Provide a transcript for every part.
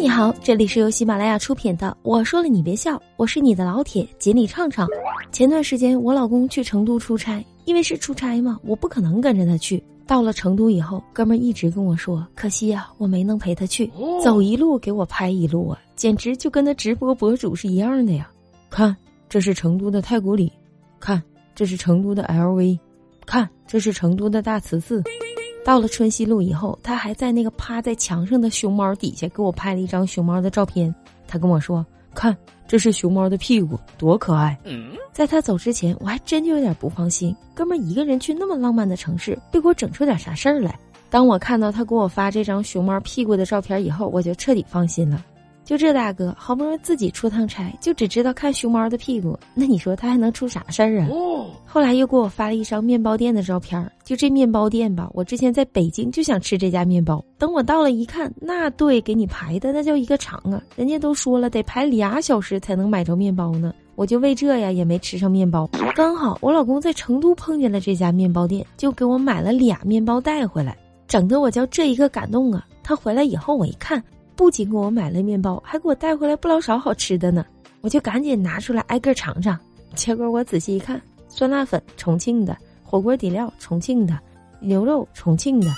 你好，这里是由喜马拉雅出品的。我说了你别笑，我是你的老铁锦鲤畅畅。前段时间我老公去成都出差，因为是出差嘛，我不可能跟着他去。到了成都以后，哥们儿一直跟我说，可惜呀，我没能陪他去，走一路给我拍一路啊，简直就跟那直播博主是一样的呀。看，这是成都的太古里，看，这是成都的 LV，看，这是成都的大慈寺。到了春熙路以后，他还在那个趴在墙上的熊猫底下给我拍了一张熊猫的照片。他跟我说：“看，这是熊猫的屁股，多可爱。”在他走之前，我还真就有点不放心，哥们一个人去那么浪漫的城市，别给我整出点啥事儿来。当我看到他给我发这张熊猫屁股的照片以后，我就彻底放心了。就这大哥，好不容易自己出趟差，就只知道看熊猫的屁股，那你说他还能出啥事儿啊？后来又给我发了一张面包店的照片，就这面包店吧，我之前在北京就想吃这家面包，等我到了一看，那队给你排的那叫一个长啊，人家都说了得排俩小时才能买着面包呢，我就为这呀也没吃上面包。刚好我老公在成都碰见了这家面包店，就给我买了俩面包带回来，整的我叫这一个感动啊！他回来以后我一看。不仅给我买了面包，还给我带回来不老少好吃的呢。我就赶紧拿出来挨个尝尝。结果我仔细一看，酸辣粉重庆的，火锅底料重庆的，牛肉重庆的。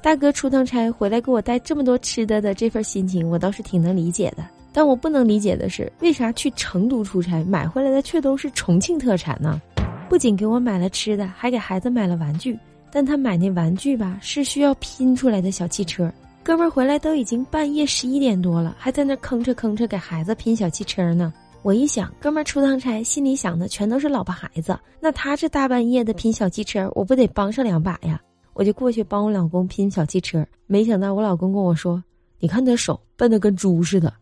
大哥出趟差回来给我带这么多吃的的这份心情，我倒是挺能理解的。但我不能理解的是，为啥去成都出差买回来的却都是重庆特产呢？不仅给我买了吃的，还给孩子买了玩具。但他买那玩具吧，是需要拼出来的小汽车。哥们儿回来都已经半夜十一点多了，还在那吭哧吭哧给孩子拼小汽车呢。我一想，哥们儿出趟差，心里想的全都是老婆孩子。那他这大半夜的拼小汽车，我不得帮上两把呀？我就过去帮我老公拼小汽车。没想到我老公跟我说：“你看他手笨得跟猪似的。”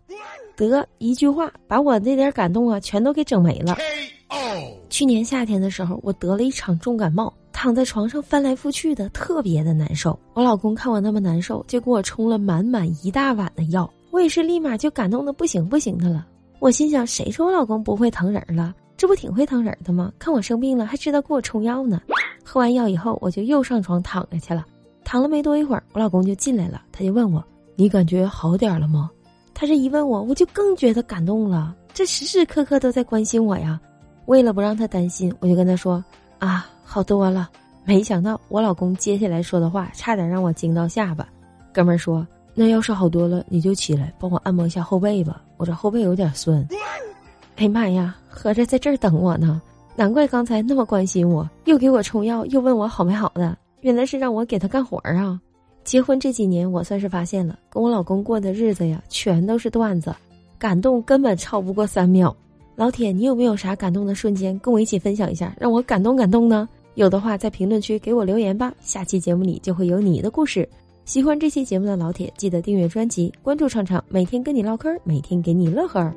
得一句话把我那点感动啊，全都给整没了。去年夏天的时候，我得了一场重感冒。躺在床上翻来覆去的，特别的难受。我老公看我那么难受，就给我冲了满满一大碗的药。我也是立马就感动的不行不行的了。我心想，谁说我老公不会疼人了？这不挺会疼人的吗？看我生病了，还知道给我冲药呢。喝完药以后，我就又上床躺着去了。躺了没多一会儿，我老公就进来了，他就问我：“你感觉好点了吗？”他这一问我，我就更觉得感动了。这时时刻刻都在关心我呀。为了不让他担心，我就跟他说：“啊。”好多了，没想到我老公接下来说的话，差点让我惊到下巴。哥们儿说：“那要是好多了，你就起来帮我按摩一下后背吧，我这后背有点酸。”哎妈呀，合着在这儿等我呢，难怪刚才那么关心我，又给我冲药，又问我好没好的，原来是让我给他干活儿啊！结婚这几年，我算是发现了，跟我老公过的日子呀，全都是段子，感动根本超不过三秒。老铁，你有没有啥感动的瞬间，跟我一起分享一下，让我感动感动呢？有的话，在评论区给我留言吧，下期节目里就会有你的故事。喜欢这期节目的老铁，记得订阅专辑，关注畅畅，每天跟你唠嗑，每天给你乐呵。